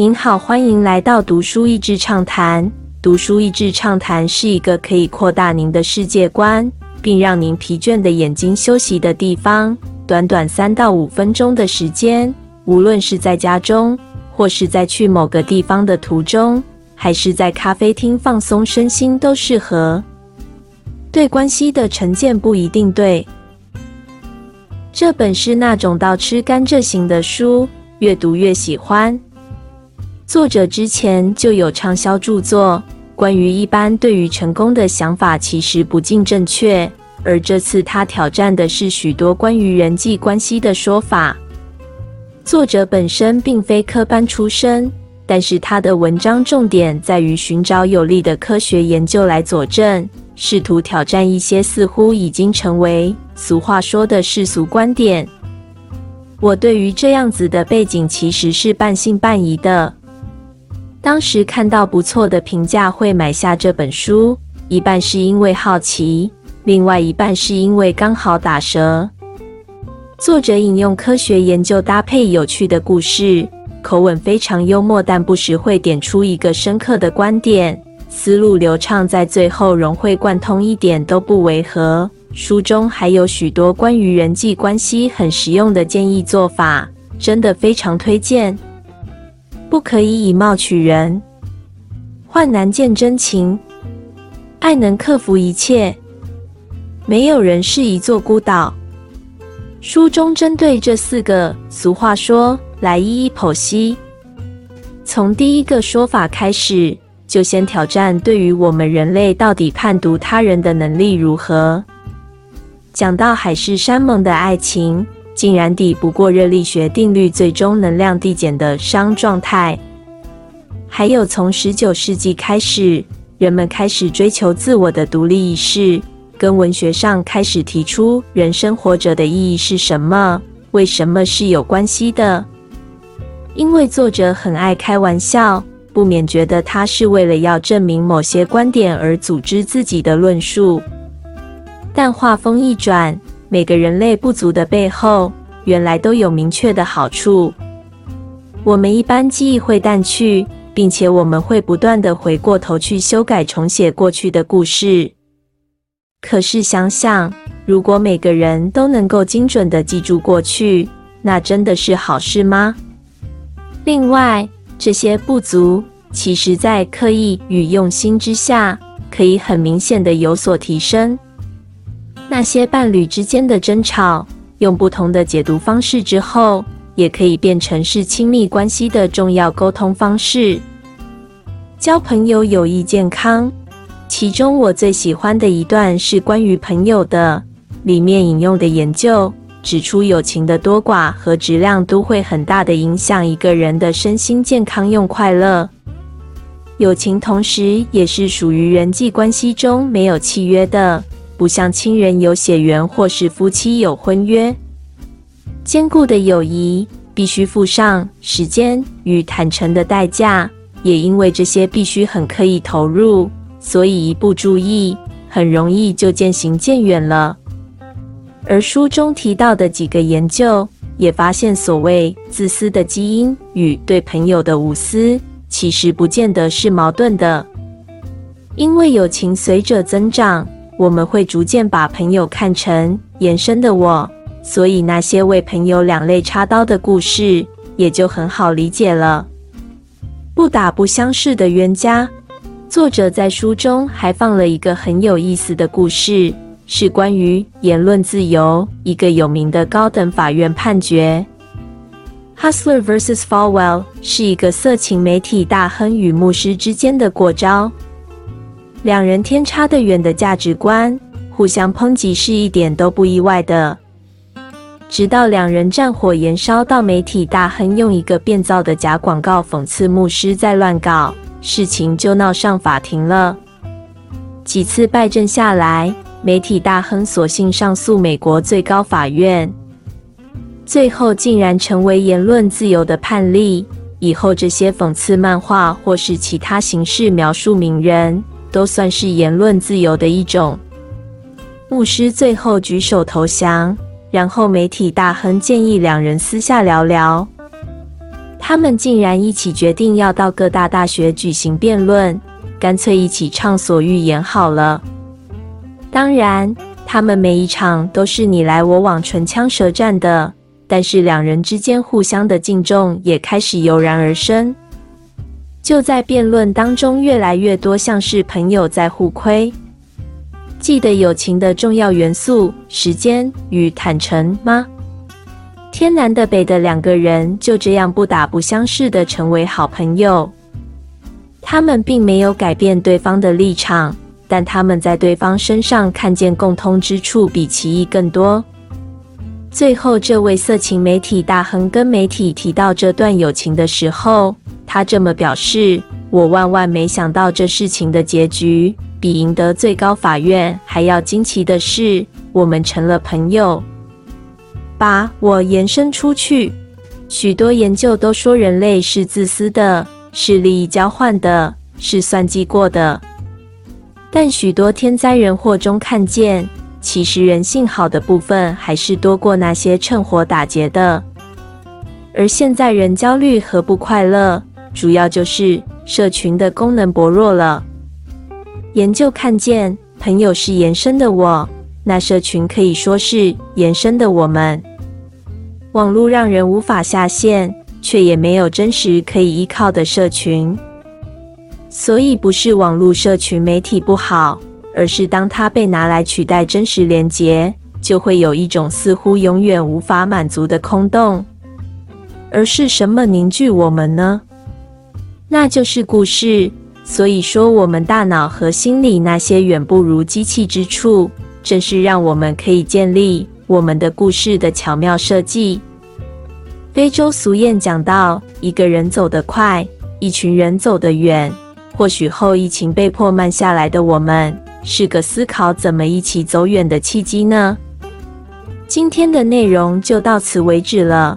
您好，欢迎来到读书益智畅谈。读书益智畅谈是一个可以扩大您的世界观，并让您疲倦的眼睛休息的地方。短短三到五分钟的时间，无论是在家中，或是在去某个地方的途中，还是在咖啡厅放松身心，都适合。对关系的成见不一定对。这本是那种倒吃甘蔗型的书，越读越喜欢。作者之前就有畅销著作，关于一般对于成功的想法其实不尽正确，而这次他挑战的是许多关于人际关系的说法。作者本身并非科班出身，但是他的文章重点在于寻找有力的科学研究来佐证，试图挑战一些似乎已经成为俗话说的世俗观点。我对于这样子的背景其实是半信半疑的。当时看到不错的评价，会买下这本书，一半是因为好奇，另外一半是因为刚好打折。作者引用科学研究搭配有趣的故事，口吻非常幽默，但不时会点出一个深刻的观点，思路流畅，在最后融会贯通，一点都不违和。书中还有许多关于人际关系很实用的建议做法，真的非常推荐。不可以以貌取人，患难见真情，爱能克服一切，没有人是一座孤岛。书中针对这四个俗话说来一一剖析。从第一个说法开始，就先挑战对于我们人类到底判读他人的能力如何。讲到海誓山盟的爱情。竟然抵不过热力学定律，最终能量递减的熵状态。还有，从十九世纪开始，人们开始追求自我的独立意识，跟文学上开始提出人生活着的意义是什么、为什么是有关系的。因为作者很爱开玩笑，不免觉得他是为了要证明某些观点而组织自己的论述。但话锋一转。每个人类不足的背后，原来都有明确的好处。我们一般记忆会淡去，并且我们会不断的回过头去修改、重写过去的故事。可是想想，如果每个人都能够精准的记住过去，那真的是好事吗？另外，这些不足，其实在刻意与用心之下，可以很明显的有所提升。那些伴侣之间的争吵，用不同的解读方式之后，也可以变成是亲密关系的重要沟通方式。交朋友有益健康，其中我最喜欢的一段是关于朋友的，里面引用的研究指出，友情的多寡和质量都会很大的影响一个人的身心健康、用快乐。友情同时也是属于人际关系中没有契约的。不像亲人有血缘，或是夫妻有婚约，坚固的友谊必须付上时间与坦诚的代价。也因为这些必须很刻意投入，所以一不注意，很容易就渐行渐远了。而书中提到的几个研究也发现，所谓自私的基因与对朋友的无私，其实不见得是矛盾的，因为友情随着增长。我们会逐渐把朋友看成延伸的我，所以那些为朋友两肋插刀的故事也就很好理解了。不打不相识的冤家，作者在书中还放了一个很有意思的故事，是关于言论自由。一个有名的高等法院判决，Hustler vs Falwell 是一个色情媒体大亨与牧师之间的过招。两人天差的远的价值观，互相抨击是一点都不意外的。直到两人战火延烧到媒体大亨用一个变造的假广告讽刺牧师在乱搞，事情就闹上法庭了。几次败阵下来，媒体大亨索性上诉美国最高法院，最后竟然成为言论自由的判例。以后这些讽刺漫画或是其他形式描述名人。都算是言论自由的一种。牧师最后举手投降，然后媒体大亨建议两人私下聊聊。他们竟然一起决定要到各大大学举行辩论，干脆一起畅所欲言好了。当然，他们每一场都是你来我往、唇枪舌战的，但是两人之间互相的敬重也开始油然而生。就在辩论当中，越来越多像是朋友在互亏。记得友情的重要元素——时间与坦诚吗？天南的北的两个人就这样不打不相识的成为好朋友。他们并没有改变对方的立场，但他们在对方身上看见共通之处比歧义更多。最后，这位色情媒体大亨跟媒体提到这段友情的时候，他这么表示：“我万万没想到这事情的结局比赢得最高法院还要惊奇的是，我们成了朋友。”把我延伸出去，许多研究都说人类是自私的，是利益交换的，是算计过的。但许多天灾人祸中看见，其实人性好的部分还是多过那些趁火打劫的。而现在人焦虑和不快乐，主要就是社群的功能薄弱了。研究看见，朋友是延伸的我，那社群可以说是延伸的我们。网络让人无法下线，却也没有真实可以依靠的社群。所以不是网络社群媒体不好，而是当它被拿来取代真实连接，就会有一种似乎永远无法满足的空洞。而是什么凝聚我们呢？那就是故事。所以说，我们大脑和心里那些远不如机器之处，正是让我们可以建立。我们的故事的巧妙设计。非洲俗谚讲到：一个人走得快，一群人走得远。或许后疫情被迫慢下来的我们，是个思考怎么一起走远的契机呢？今天的内容就到此为止了，